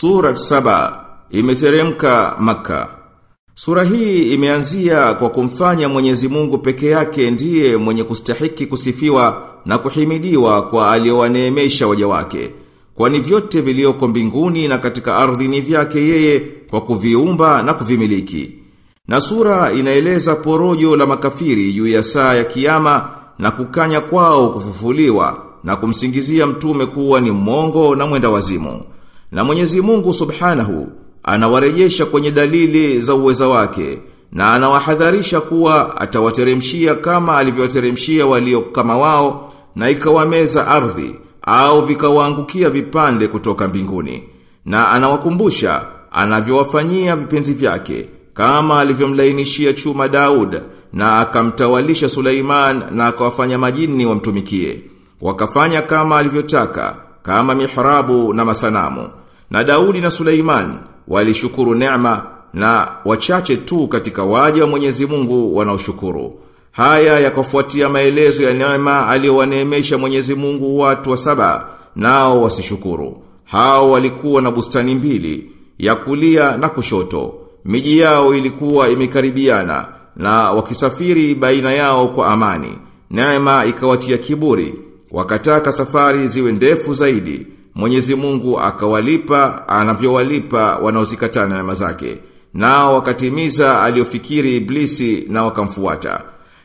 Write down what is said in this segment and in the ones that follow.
Sura saba imeteremka maka. Sura hii imeanzia kwa kumfanya Mwenyezi Mungu peke yake ndiye mwenye kustahiki kusifiwa na kuhimidiwa kwa aliowaneemesha waja wake. Kwani vyote vilioko mbinguni na katika ardhi ni vyake yeye kwa kuviumba na kuvimiliki. Na sura inaeleza porojo la makafiri juu ya saa ya kiyama na kukanya kwao kufufuliwa na kumsingizia mtume kuwa ni mongo na mwenda wazimu. Na Mwenyezi Mungu Subhanahu anawarejesha kwenye dalili za uweza wake na anawahadharisha kuwa atawateremshia kama alivyowateremshia walio kama wao na ikawameza ardhi au vikawaangukia vipande kutoka mbinguni. Na anawakumbusha anavyowafanyia vipenzi vyake kama alivyomlainishia chuma Daud na akamtawalisha Suleiman na akawafanya majini wamtumikie. Wakafanya kama alivyotaka kama mihrabu na masanamu na Daudi na Suleiman walishukuru neema na wachache tu katika waja wa Mwenyezi Mungu wanaoshukuru. Haya yakafuatia maelezo ya neema aliyowaneemesha Mwenyezi Mungu watu wa saba nao wasishukuru. Hao walikuwa na bustani mbili ya kulia na kushoto. Miji yao ilikuwa imekaribiana na wakisafiri baina yao kwa amani. Neema ikawatia kiburi, wakataka safari ziwe ndefu zaidi. Mwenyezi Mungu akawalipa anavyowalipa wanaozikataa neema zake. Nao wakatimiza aliofikiri iblisi na wakamfuata.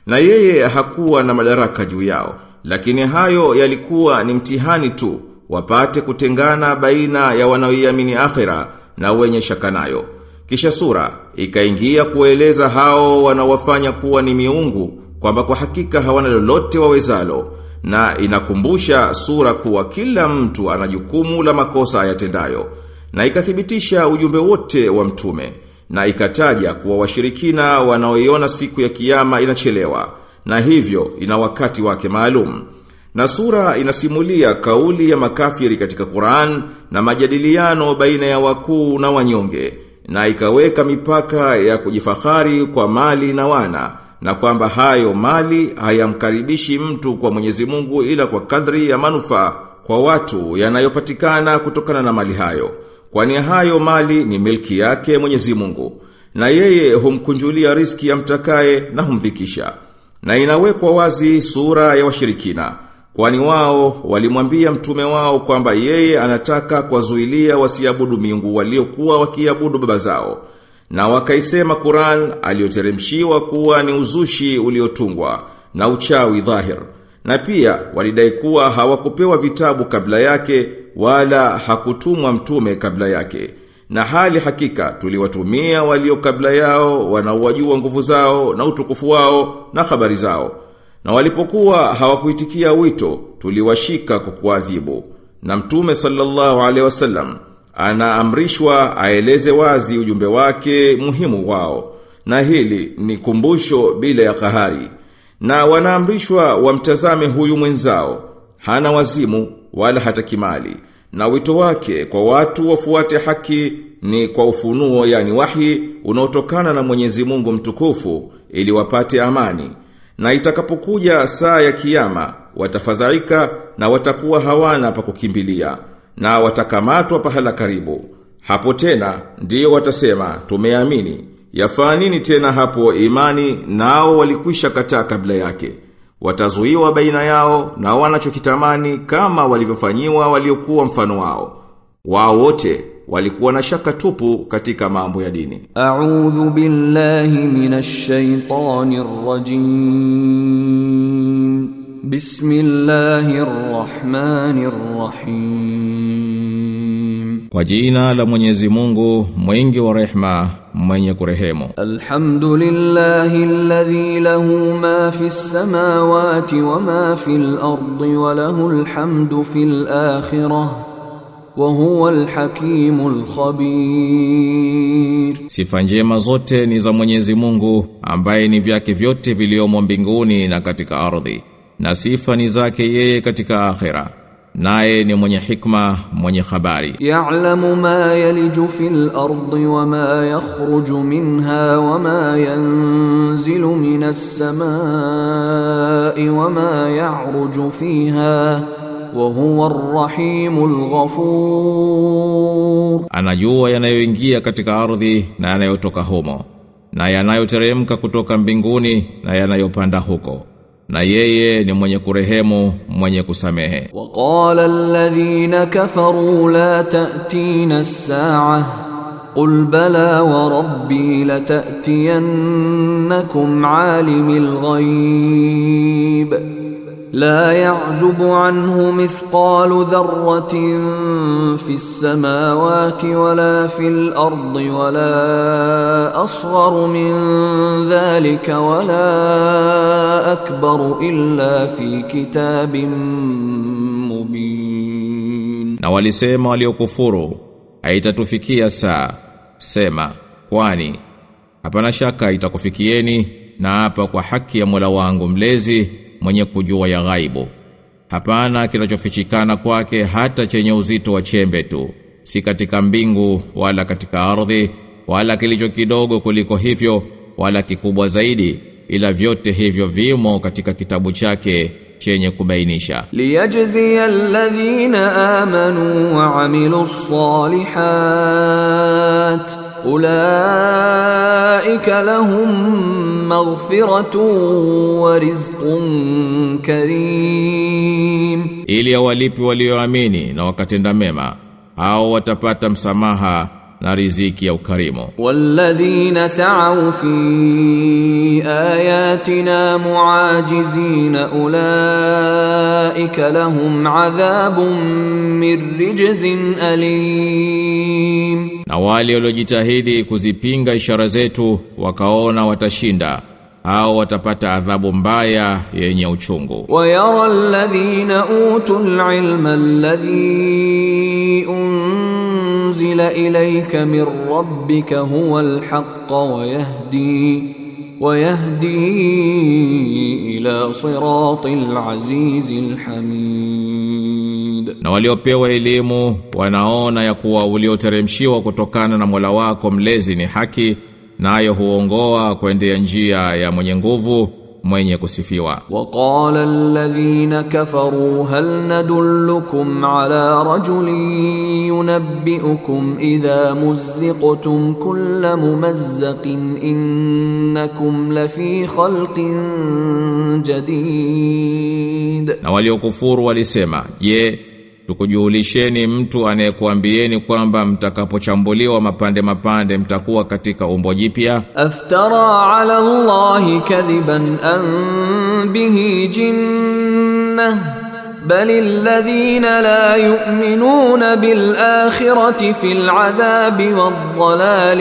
Na yeye hakuwa na madaraka juu yao, lakini hayo yalikuwa ni mtihani tu, wapate kutengana baina ya wanaoiamini akhira na wenye shaka nayo. Kisha sura ikaingia kueleza hao wanawafanya kuwa ni miungu kwamba kwa hakika hawana lolote wawezalo na inakumbusha sura kuwa kila mtu ana jukumu la makosa ayatendayo na ikathibitisha ujumbe wote wa mtume na ikataja kuwa washirikina wanaoiona siku ya kiyama inachelewa na hivyo ina wakati wake maalum. Na sura inasimulia kauli ya makafiri katika Qur'an na majadiliano baina ya wakuu na wanyonge na ikaweka mipaka ya kujifahari kwa mali na wana na kwamba hayo mali hayamkaribishi mtu kwa Mwenyezi Mungu ila kwa kadri ya manufaa kwa watu yanayopatikana kutokana na mali hayo. Kwani hayo mali ni milki yake Mwenyezi Mungu na yeye humkunjulia riski ya mtakaye na humvikisha. Na inawekwa wazi sura ya washirikina. Kwani wao walimwambia mtume wao kwamba yeye anataka kuwazuilia wasiabudu miungu waliokuwa wakiabudu baba zao. Na wakaisema Qur'an aliyoteremshiwa kuwa ni uzushi uliotungwa na uchawi dhahir. Na pia walidai kuwa hawakupewa vitabu kabla yake wala hakutumwa mtume kabla yake. Na hali hakika tuliwatumia walio kabla yao wanaowajua nguvu zao na utukufu wao na habari zao. Na walipokuwa hawakuitikia wito tuliwashika kwa kuadhibu. Na mtume sallallahu alaihi wasallam anaamrishwa aeleze wazi ujumbe wake muhimu wao. Na hili ni kumbusho bila ya kahari. Na wanaamrishwa wamtazame huyu mwenzao. Hana wazimu wala hata kimali. Na wito wake kwa watu wafuate haki ni kwa ufunuo yani wahi unaotokana na Mwenyezi Mungu mtukufu ili wapate amani. Na itakapokuja saa ya kiyama watafadhaika na watakuwa hawana pa kukimbilia na watakamatwa pahala karibu. Hapo tena ndiyo watasema tumeamini. Yafaa nini tena hapo imani nao walikwisha kataa kabla yake. Watazuiwa baina yao na wanachokitamani kama walivyofanyiwa waliokuwa mfano wao. Wao wote walikuwa na shaka tupu katika mambo ya dini. A'udhu billahi minash shaitani rajim. Bismillahir rahmanir rahim. Kwa jina la Mwenyezi Mungu, mwingi wa rehma, mwenye kurehemu. Alhamdulillahi alladhi lahu ma fis samawati wa ma fil ardi wa lahu alhamdu fil akhirah. wa huwa alhakimul khabir. Sifa njema zote ni za Mwenyezi Mungu ambaye ni vyake vyote viliomo mbinguni na katika ardhi na sifa ni zake yeye katika akhira. Naye ni mwenye hikma mwenye habari. Ya'lamu ma yaliju fil ardi wa ma yakhruju minha wa ma yanzilu minas samaa'i wa ma ya'ruju fiha wa huwa arrahimul ghafur. Anajua yanayoingia katika ardhi na yanayotoka humo na yanayoteremka kutoka mbinguni na yanayopanda huko. na yeye ni mwenye kurehemu mwenye kusamehe وقال الذين كفروا لا تأتينا الساعة قل بلى وربي لتأتينكم عالم الغيب لا يعزب عنه مثقال ذرة في السماوات ولا في الأرض ولا أصغر من ذلك ولا أكبر إلا في كتاب مبين na walisema waliokufuru haitatufikia saa sema kwani hapana shaka itakufikieni na hapa kwa haki ya Mola wangu mlezi mwenye kujua ya ghaibu. Hapana kinachofichikana kwake hata chenye uzito wa chembe tu. Si katika mbingu wala katika ardhi wala kilicho kidogo kuliko hivyo wala kikubwa zaidi ila vyote hivyo vimo katika kitabu chake chenye kubainisha. Liyajzi alladhina amanu wa amilus salihat ulaika lahum maghfiratun wa rizqun ili awalipi walioamini na wakatenda mema, hao watapata msamaha na riziki ya ukarimu walladhina sa'u fi ayatina muajizina ulaika lahum adhabun min rijzin alim na wale waliojitahidi kuzipinga ishara zetu wakaona watashinda au watapata adhabu mbaya yenye uchungu. Wa yara alladhina utul ilma alladhi un unzila ilayka min rabbika huwa alhaq wa yahdi wa yahdi ila siratil azizil hamid, na waliopewa elimu wanaona ya kuwa ulioteremshiwa kutokana na Mola wako mlezi ni haki, nayo na huongoa kuendea njia ya mwenye nguvu mwenye kusifiwa وقال الذين كفروا هل ندلكم على رجل ينبئكم إذا مزقتم كل ممزق إنكم لفي خلق جديد na waliokufuru walisema je tukujulisheni mtu anayekuambieni kwamba mtakapochambuliwa mapande mapande mtakuwa katika umbo jipya أفترى على الله كذبا أن به جنة بل الذين لا يؤمنون بالآخرة في العذاب والضلال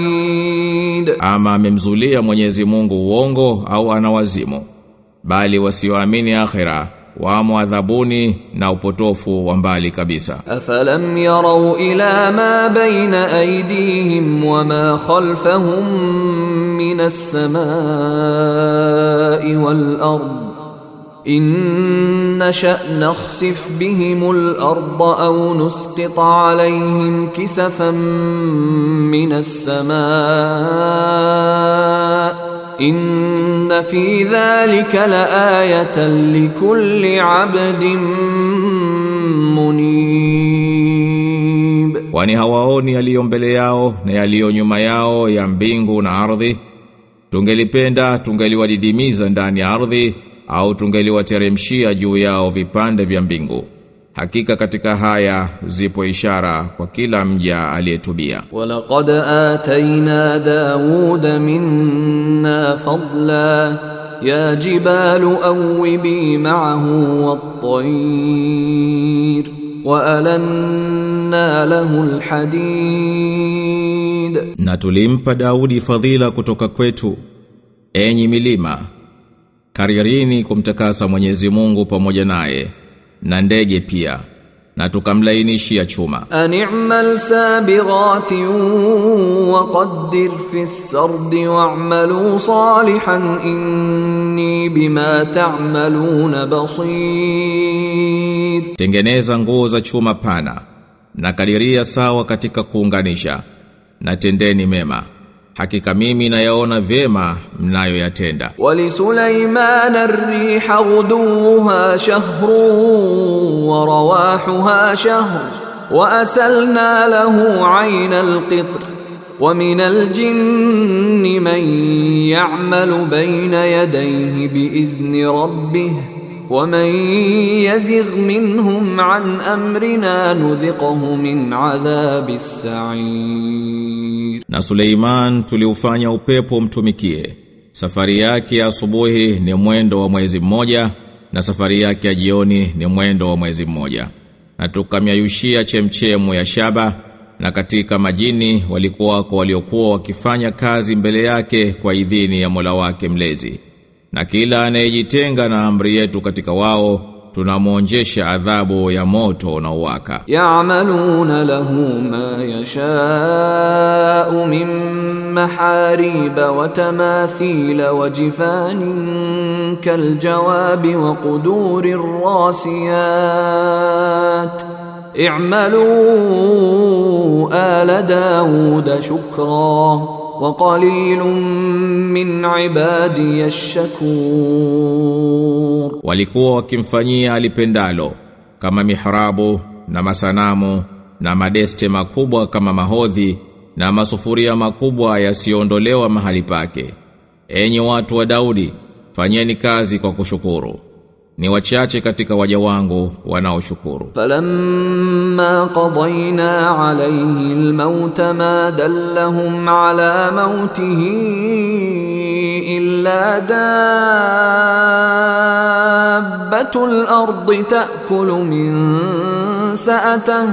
البعيد ama amemzulia Mwenyezi Mungu uongo au anawazimu bali wasioamini akhira Na upotofu wa mbali kabisa. أفلم يروا إلى ما بين أيديهم وما خلفهم من السماء والأرض إن نشأ نخسف بهم الأرض أو نسقط عليهم كسفا من السماء inna fi dhalika laayatan likulli abdin munib, kwani hawaoni yaliyo mbele yao na yaliyo nyuma yao ya mbingu na ardhi. Tungelipenda tungeliwadidimiza ndani ya ardhi au tungeliwateremshia juu yao vipande vya mbingu. Hakika katika haya zipo ishara kwa kila mja aliyetubia. Walaqad atayna Dawuda minna fadla ya jibalu awibi ma'ahu wat-tayr wa alanna lahu al-hadid, na tulimpa Daudi fadhila kutoka kwetu, enyi milima, karirini kumtakasa Mwenyezi Mungu pamoja naye na ndege pia na tukamlainishia chuma. Ani'mal sabirati wa qaddir fi sardi wa'malu salihan inni bima ta'maluna basir. Tengeneza nguo za chuma pana na kadiria sawa katika kuunganisha na tendeni mema hakika mimi nayaona vyema mnayoyatenda. Wali Sulaiman ar-riha ghuduha shahrun wa rawahuha shahrun wa asalna lahu 'ayna al-qitr wa min al-jinni man ya'malu bayna yadayhi bi idhni rabbih ومن يزغ منهم عن أمرنا نذقه من عذاب السعير na Suleiman tuliufanya upepo mtumikie safari yake ya asubuhi ni mwendo wa mwezi mmoja na safari yake ya jioni ni mwendo wa mwezi mmoja na tukamyayushia chemchemu ya shaba na katika majini walikuwa wako waliokuwa wakifanya kazi mbele yake kwa idhini ya Mola wake mlezi na kila anayejitenga na amri yetu katika wao tunamwonjesha adhabu ya moto na uwaka. Ya'maluna lahu ma yasha'u min mahariba wa tamathila wa jifanin kaljawabi wa qudurir rasiyat i'malu ala Dawuda shukra وقليل من عبادي الشكور walikuwa wakimfanyia alipendalo kama mihrabu na masanamu na madeste makubwa kama mahodhi na masufuria makubwa yasiondolewa mahali pake enyi watu wa Daudi fanyeni kazi kwa kushukuru ni wachache katika waja wangu wanaoshukuru فلما قضينا عليه الموت ما دلهم على موته إلا دابة الأرض تأكل من سأته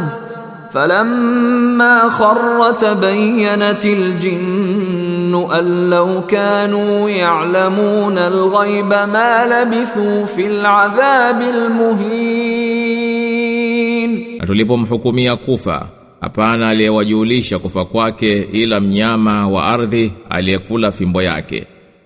فلما خر تبينت الجن أن لو كانوا يعلمون الغيب ما لبثوا في العذاب المهين na tulipomhukumia kufa hapana aliyewajulisha kufa kwake ila mnyama wa ardhi aliyekula fimbo yake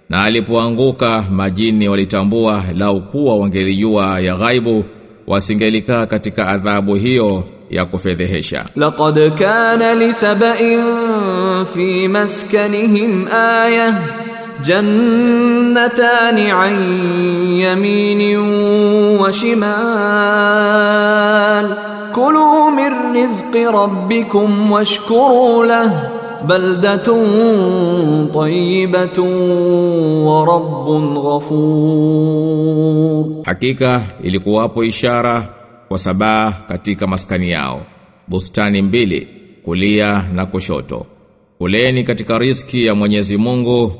na alipoanguka majini walitambua lau kuwa wangelijua ya ghaibu wasingelikaa katika adhabu hiyo ya kufedhehesha. لقد كان لسبأ في مسكنهم آية جنتان عن يمين وشمال كلوا من رزق ربكم واشكروا له baldatun tayyibatun wa rabbun ghafur, hakika ilikuwapo ishara kwa Sabaa katika maskani yao, bustani mbili kulia na kushoto. Kuleni katika riski ya Mwenyezi Mungu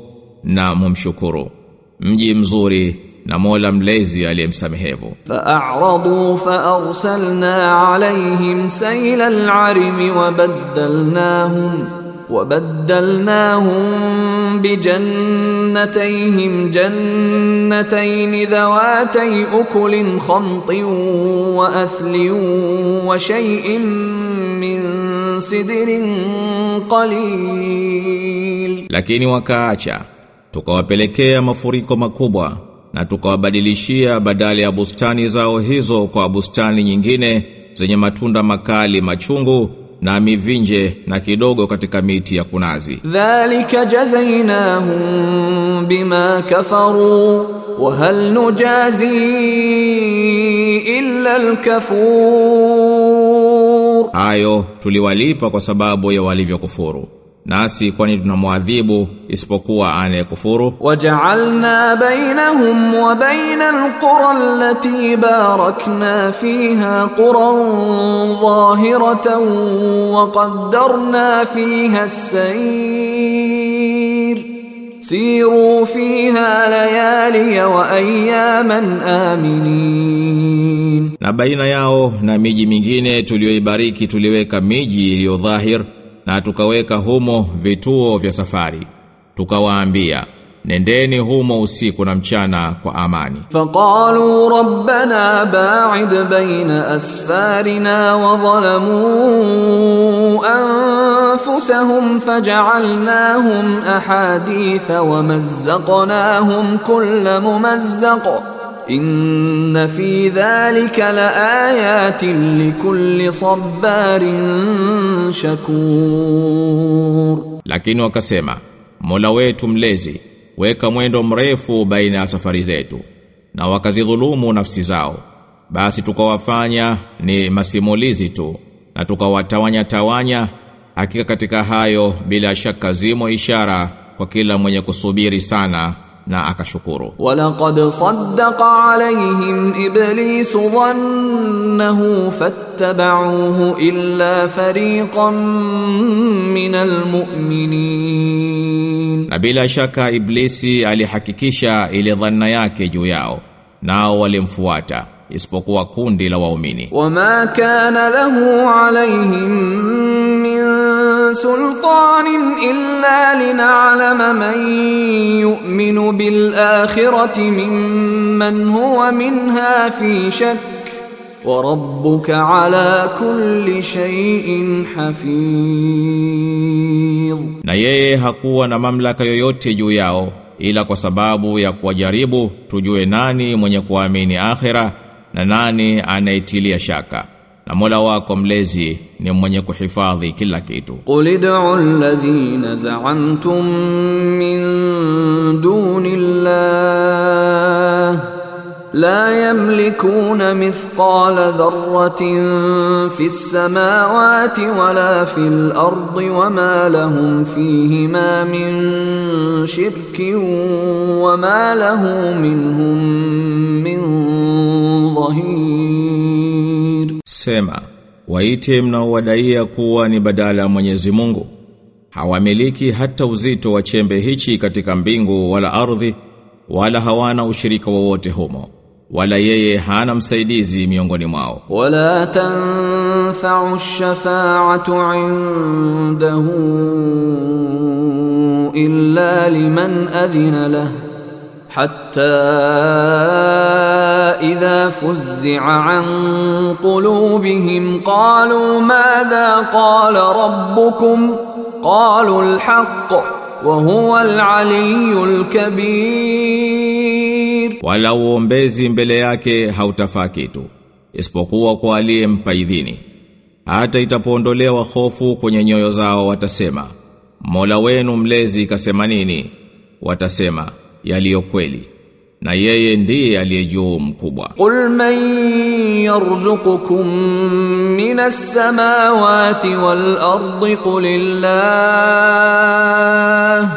na mumshukuru. Mji mzuri na Mola mlezi aliyemsamehevu. Fa'aradu fa'arsalna alayhim sayla arimi wa وبدلناهم بجنتيهم جنتين ذواتي أكل خمط وأثل وشيء من سدر قليل Lakini wakaacha, tukawapelekea mafuriko makubwa na tukawabadilishia badala ya bustani zao hizo kwa bustani nyingine zenye matunda makali machungu na mivinje na kidogo katika miti ya kunazi. Dhalika jazainahum bima kafaru wa hal nujazi illa al-kafur. Hayo tuliwalipa kwa sababu ya walivyokufuru nasi kwani tunamwadhibu isipokuwa anayekufuru? Waja'alna bainahum wa bainal qura allati barakna fiha quran zahiratan wa qaddarna fiha as-sayr. Siru fiha layaliya wa ayyaman aminin. Na baina yao na miji mingine tuliyoibariki tuliweka miji iliyo dhahir na tukaweka humo vituo vya safari tukawaambia nendeni humo usiku na mchana kwa amani. Faqalu rabbana ba'id baina asfarina wa zalamu anfusahum faj'alnahum ahaditha wa mazzaqnahum kull mumazzaqin Inna fi dhalika la ayatin likulli sabarin shakur. Lakini wakasema, Mola wetu mlezi, weka mwendo mrefu baina ya safari zetu, na wakazidhulumu nafsi zao. Basi tukawafanya ni masimulizi tu, na tukawatawanya tawanya, hakika katika hayo bila shaka zimo ishara kwa kila mwenye kusubiri sana na akashukuru. Walaqad saddaqa alayhim iblis dhannahu fattaba'uhu illa fariqan minal mu'minin. Na bila shaka iblisi alihakikisha ile dhanna yake juu yao nao walimfuata isipokuwa kundi la waumini. Wama kana lahu alayhim min سلطان إلا لنعلم من يؤمن بالآخرة ممن هو منها في شك وربك على كل شيء حفيظ na yeye hakuwa na mamlaka yoyote juu yao ila kwa sababu ya kuwajaribu tujue nani mwenye kuamini akhira na nani anaitilia shaka na Mola wako mlezi ni mwenye kuhifadhi kila kitu قل ادعوا الذين زعمتم من دون الله لا يملكون مثقال ذرة في السماوات ولا في الأرض وما لهم فيهما من شرك وما له منهم من ظهير Sema, waite mnaowadaia kuwa ni badala ya Mwenyezi Mungu. Hawamiliki hata uzito wa chembe hichi katika mbingu wala ardhi, wala hawana ushirika wowote humo. Wala yeye hana msaidizi miongoni mwao. Wala tanfa'u shafa'atu 'indahu illa liman adhina lahu حتى إذا فزع عن قلوبهم قالوا ماذا قال ربكم قالوا الحق وهو العلي الكبير Wala uombezi mbele yake hautafaa kitu, isipokuwa kwa aliyempa idhini. Hata itapoondolewa hofu kwenye nyoyo zao watasema, Mola wenu mlezi kasema nini? Watasema, yaliyo kweli na yeye ndiye aliyejuu mkubwa. Qul man yarzuqukum minas samawati wal ardi qulillah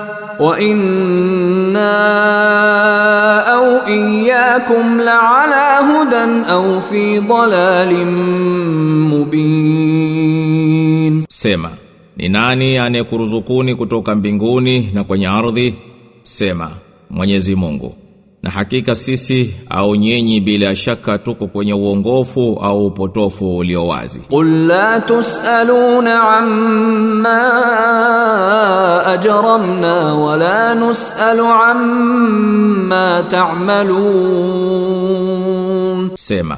wa inna au iyyakum la'ala hudan au fi dhalalin mubin, sema ni nani anayekuruzukuni kutoka mbinguni na kwenye ardhi? Sema Mwenyezi Mungu. Na hakika sisi au nyinyi bila shaka tuko kwenye uongofu au upotofu ulio wazi. Qul la tusaluna amma ajramna wa la nusalu amma ta'malun, sema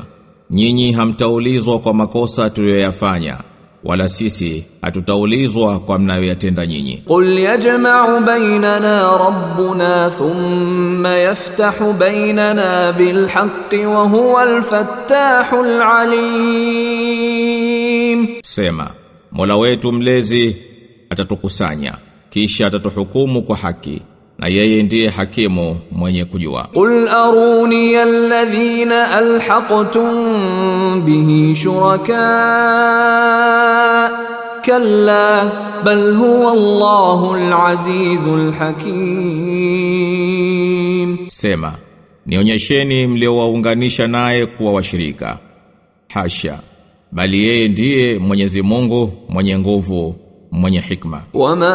nyinyi hamtaulizwa kwa makosa tuliyoyafanya wala sisi hatutaulizwa kwa mnayoyatenda nyinyi. Qul yajma'u bainana rabbuna thumma yaftahu bainana bil haqqi wa huwa al fattahul alim, sema Mola wetu mlezi atatukusanya kisha atatuhukumu kwa haki na yeye ndiye hakimu mwenye kujua. Qul aruni alladhina alhaqtum bihi shuraka kalla bal huwa Allahu alazizul hakim, sema nionyesheni mliowaunganisha naye kuwa washirika. Hasha, bali yeye ndiye Mwenyezi Mungu mwenye nguvu mwenye hikma. Wama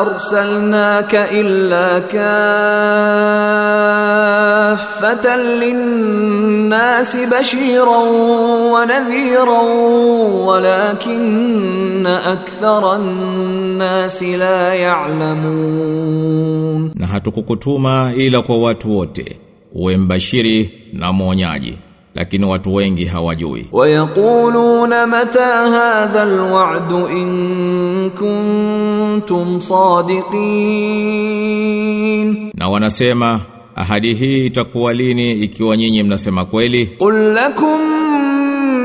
arsalnaka illa kaffatan linnasi bashiran wa nadhiran walakinna akthara nnasi la ya'lamun, na hatukukutuma ila kwa watu wote uwe mbashiri na mwonyaji lakini watu wengi hawajui. Wayakuluna mata hadha alwa'du in kuntum sadiqin, na wanasema ahadi hii itakuwa lini ikiwa nyinyi mnasema kweli? Qul lakum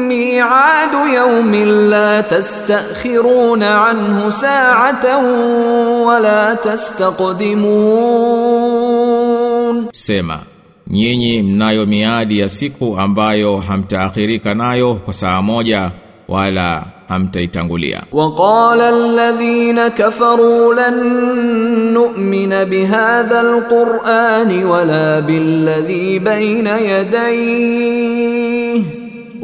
miad yawmin la tastakhiruna anhu sa'atan wa la tastaqdimun, sema nyinyi mnayo miadi ya siku ambayo hamtaakhirika nayo kwa saa moja wala hamtaitangulia. وقال الذين كفروا لن نؤمن بهذا القرآن ولا بالذي بين يديه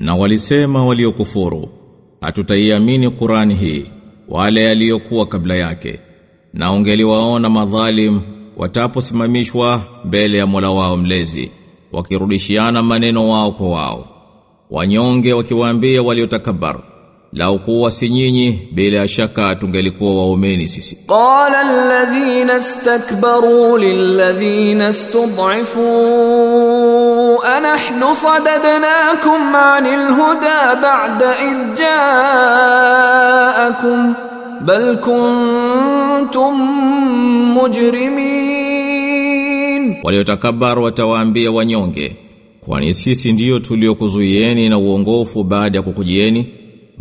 na walisema waliokufuru hatutaiamini Qurani hii wale aliyokuwa kabla yake na ungeliwaona madhalim wataposimamishwa mbele ya Mola wao mlezi wakirudishiana maneno wao kwa wao. Wanyonge wakiwaambia waliotakabar lau kuwa si nyinyi bila ya shaka tungelikuwa waumeni sisi. Qala alladhina istakbaru lilladhina istud'ifu anahnu sadadnakum anil huda ba'da idh ja'akum bal kuntum mujrimin, waliotakabar watawaambia wanyonge, kwani sisi ndiyo tuliokuzuieni na uongofu baada ya kukujieni?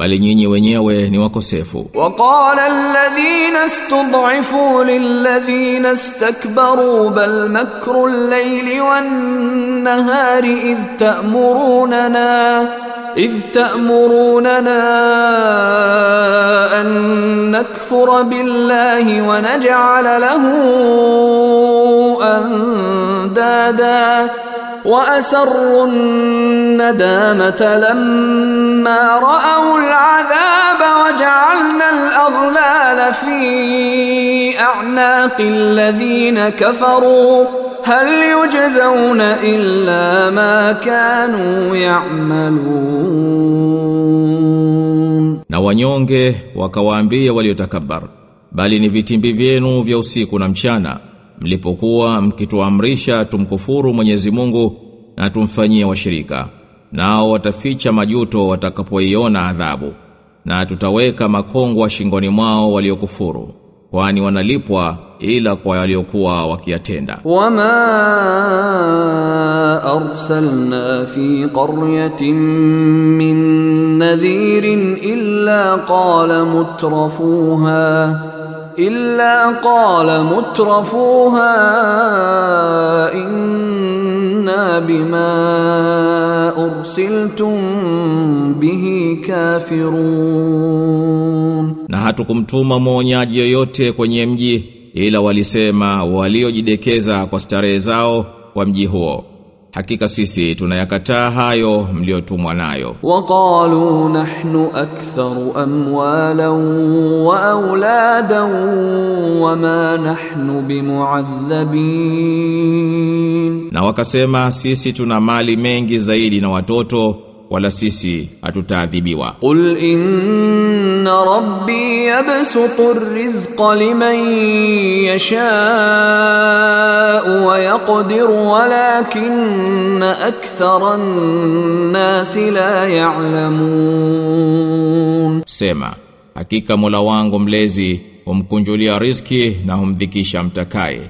bali nyinyi wenyewe ni wakosefu waqala alladhina istud'ifu lilladhina istakbaru bal makru al-layli wan-nahari idh ta'murunana idh ta'murunana an nakfura billahi wa naj'ala lahu andada وأسروا الندامة لما رأوا العذاب وجعلنا الأغلال في أعناق الذين كفروا. هل يجزون إلا ما كانوا يعملون؟ Na wanyonge wakawaambia waliotakabar, bali ni vitimbi vyenu vya usiku na mchana, mlipokuwa mkituamrisha tumkufuru Mwenyezi Mungu na tumfanyie washirika nao wataficha majuto watakapoiona adhabu na tutaweka makongwa shingoni mwao waliokufuru kwani wanalipwa ila kwa waliokuwa wakiyatenda. Wama arsalna fi qaryatin min nadhirin illa qala mutrafuha illa qala mutrafuha inna bima ursiltum bihi kafirun na hatukumtuma mwonyaji yoyote kwenye mji ila walisema waliojidekeza kwa starehe zao kwa mji huo hakika sisi tunayakataa hayo mliotumwa nayo. Waqalu nahnu aktharu amwalan wa auladan wama nahnu bimuadhabin. Na wakasema sisi tuna mali mengi zaidi na watoto wala sisi hatutaadhibiwa. Qul inna rabbi yabsutu rizqa liman yasha'u wa yaqdiru walakinna akthara an-nasi la ya'lamun. Sema hakika mola wangu mlezi humkunjulia riziki na humdhikisha mtakaye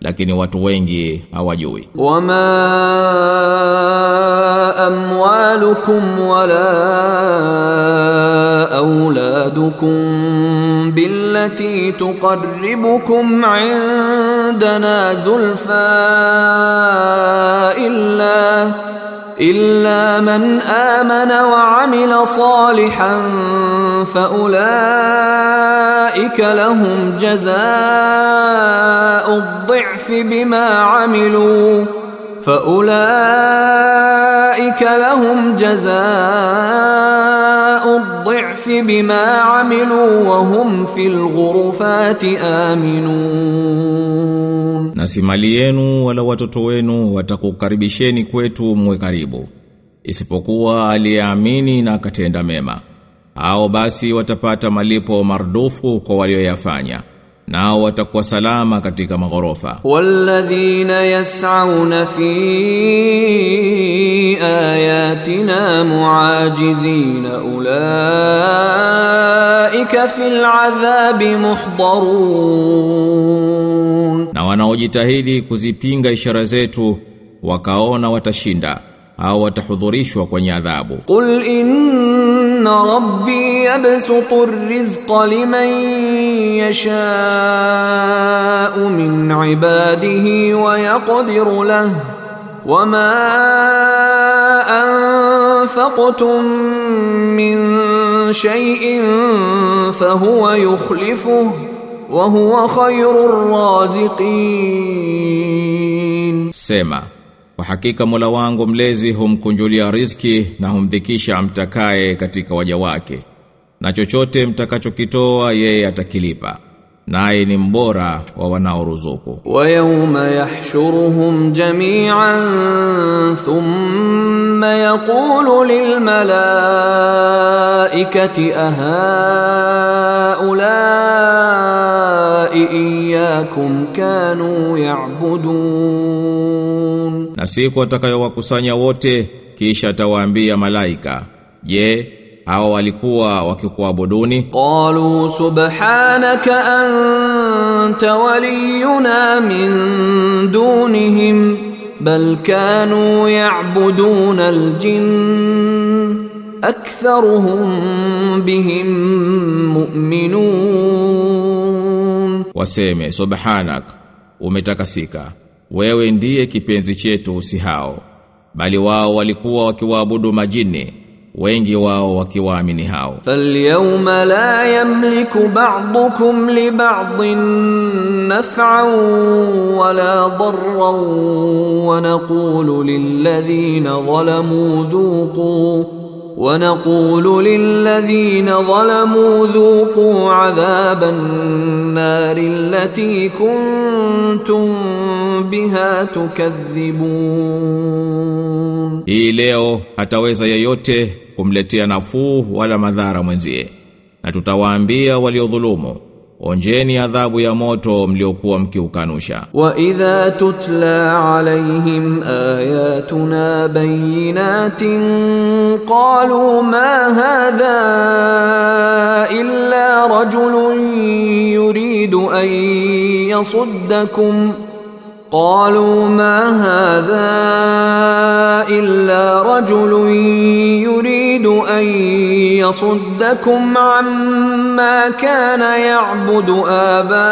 lakini watu wengi hawajui. Wama amwalukum wala auladukum billati tuqarribukum عندنا زلفى إلا إلا من آمن وعمل صالحا فأولئك لهم جزاء الضعف بما عملوا. فأولئك لهم جزاء الضعف بما عملوا وهم في الغرفات آمنون Na si mali yenu wala watoto wenu watakukaribisheni kwetu mwe karibu. Isipokuwa aliyeamini na akatenda mema. au basi watapata malipo mardufu kwa walioyafanya nao watakuwa salama katika maghorofa. Walladhina yas'auna fi ayatina muajizina ulaika fil adhabi muhdarun na wanaojitahidi kuzipinga ishara zetu wakaona watashinda. au watahudhurishwa kwenye adhabu قل إن ربي يبسط الرزق لمن يشاء من عباده ويقدر له وما أنفقتم من شيء فهو يخلفه وهو خير الرازقين Sema, kwa hakika Mola wangu mlezi humkunjulia riziki na humdhikisha mtakaye katika waja wake. Na chochote mtakachokitoa yeye atakilipa naye ni mbora wa wanaoruzuku. Wa yawma yahshuruhum jami'an thumma yaqulu lil malaikati ahaulai iyyakum kanu ya'budun, na siku atakayowakusanya wote kisha atawaambia malaika, je, yeah, hawa walikuwa wakikuabuduni. Qalu subhanaka anta waliyuna min dunihim bal kanu yabudun aljinn aktharuhum bihim mu'minun. Waseme subhanak umetakasika. Wewe ndiye kipenzi chetu si hao bali wao walikuwa wakiwaabudu majini wengi wao wakiwaamini hao. فاليوم لا يملك بعضكم لبعض نفعا ولا ضرا ونقول للذين ظلموا ذوقوا ونقول للذين ظلموا ذوقوا عذاب النار التي كنتم بها تكذبون Hii leo hataweza yeyote kumletea nafuu wala madhara mwenzie. Na tutawaambia waliodhulumu onjeni adhabu ya moto mliokuwa mkiukanusha. Wa idha tutla alaihim ayatuna bayinatin qalu ma hadha illa rajulun yuridu an yasuddakum. قالوا ما هذا إلا رجل يريد أن يصدكم عما كان يعبد آباؤكم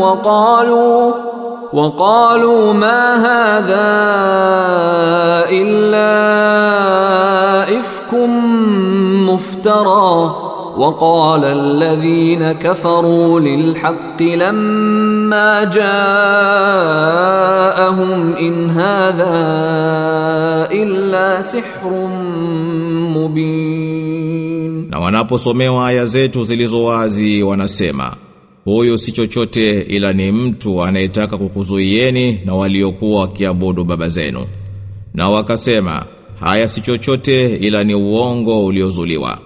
وقالوا وقالوا ما هذا إلا إفك مفترى وقال الذين كفروا للحق لما جاءهم إن هذا إلا سحر مبين Na wanaposomewa aya zetu zilizo wazi wanasema, huyu si chochote ila ni mtu anayetaka kukuzuieni na waliokuwa wakiabudu baba zenu. Na wakasema, haya si chochote ila ni uongo uliozuliwa.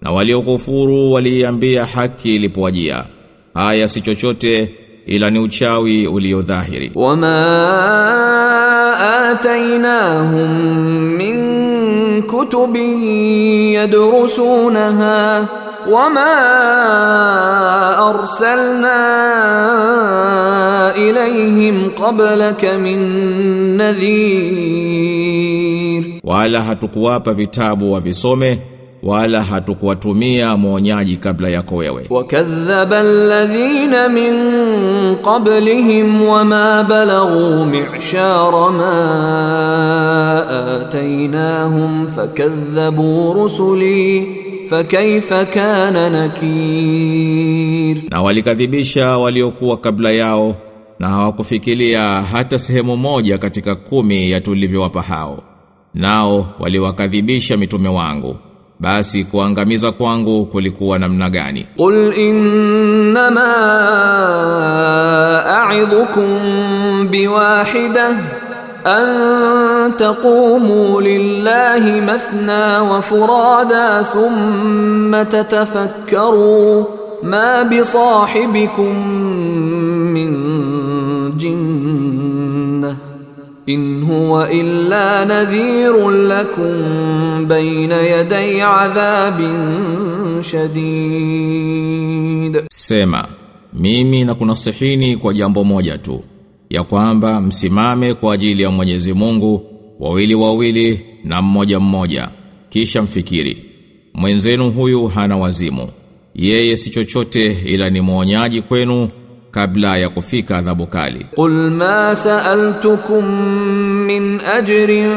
na waliokufuru waliambia haki ilipowajia. Haya si chochote ila ni uchawi uliodhahiri wama atainahum min kutubin yadrusunaha wama arsalna ilayhim qablaka min nadhir. Wala hatukuwapa vitabu wavisome wala hatukuwatumia mwonyaji kabla yako wewe. Wakadhaba alladhina min qablihim wama balaghu mi'shara ma atainahum fakadhabu rusuli fakaifa kana nakir, na walikadhibisha waliokuwa kabla yao na hawakufikiria hata sehemu moja katika kumi ya tulivyowapa hao, nao waliwakadhibisha mitume wangu. Basi kuangamiza kwangu kulikuwa namna gani? قل إنما أعظكم بواحدة أن تقوموا لله مثنى وفرادا ثم تتفكروا ما بصاحبكم من جنة in huwa illa nadhirun lakum bayna yaday adhabin shadid Sema mimi na kwa jambo moja tu ya kwamba msimame kwa ajili ya Mwenyezi Mungu wawili wawili na mmoja mmoja. Kisha mfikiri mwenzenu huyu hana wazimu. Yeye si chochote ila ni mwonyaji kwenu kabla ya kufika adhabu kali. Qul ma sa'altukum min ajrin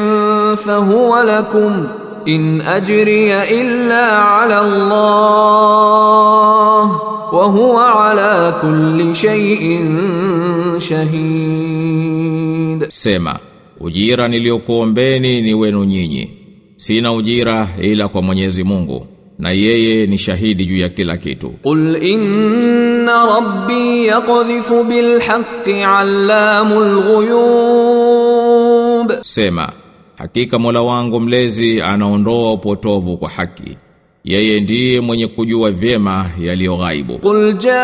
fa huwa lakum in ajriya illa 'ala Allah wa huwa 'ala kulli shay'in shahid. Sema, ujira niliokuombeni ni wenu nyinyi. Sina ujira ila kwa Mwenyezi Mungu na yeye ni shahidi juu ya kila kitu. Qul inna rabbi yaqdhifu bil haqqi allamul ghuyub, sema hakika Mola wangu mlezi anaondoa upotovu kwa haki yeye ndiye mwenye kujua vyema yaliyo ghaibu. Qul jaa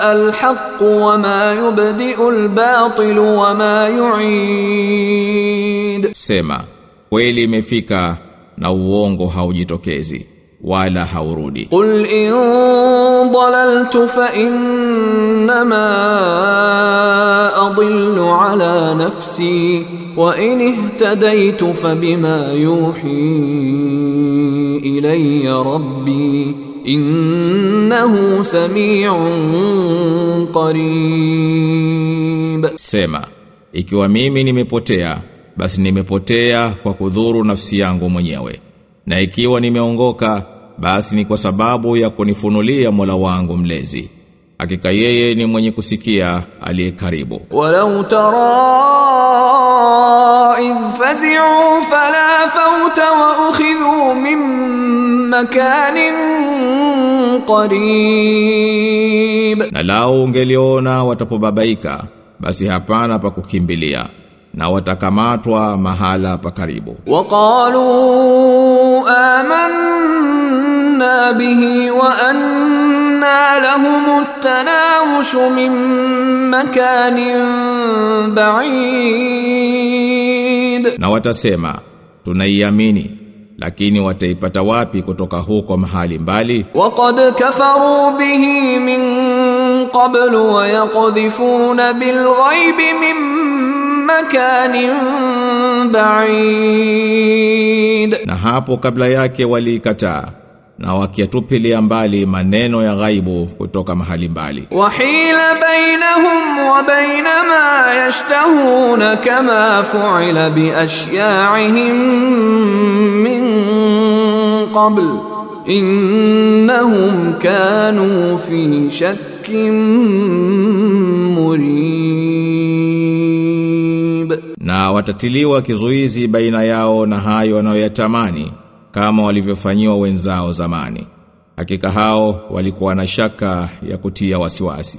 al-haq wa ma yubdi'u al-batil wa ma yu'id, sema kweli imefika na uongo haujitokezi wala haurudi. Qul in dalaltu fa innama adillu ala nafsi wa in ihtadaitu fa bima yuhi ilayya rabbi innahu samiun qarib. Sema ikiwa mimi nimepotea basi nimepotea kwa kudhuru nafsi yangu mwenyewe. Na ikiwa nimeongoka basi ni kwa sababu ya kunifunulia Mola wangu mlezi. Hakika yeye ni mwenye kusikia aliye karibu. Walau tara idh fazi'u fala fawta wa ukhidhu min makanin qarib. Na lao ungeliona watapobabaika basi hapana pa kukimbilia na watakamatwa mahala pakaribu. Waqalu amanna bihi wa anna lahum tanawush min makanin ba'id, na watasema tunaiamini lakini wataipata wapi kutoka huko mahali mbali? Waqad kafaru bihi min qablu wa yaqdhifuna bil ghaibi min مكان بعيد Na hapo kabla yake waliikataa na wakiatupilia mbali maneno ya ghaibu kutoka mahali mbali. وحيل بينهم وبين ما يشتهون كما فعل بأشياعهم من قبل إنهم كانوا في شك مريب Watatiliwa kizuizi baina yao na hayo wanayoyatamani kama walivyofanyiwa wenzao zamani. Hakika hao walikuwa na shaka ya kutia wasiwasi.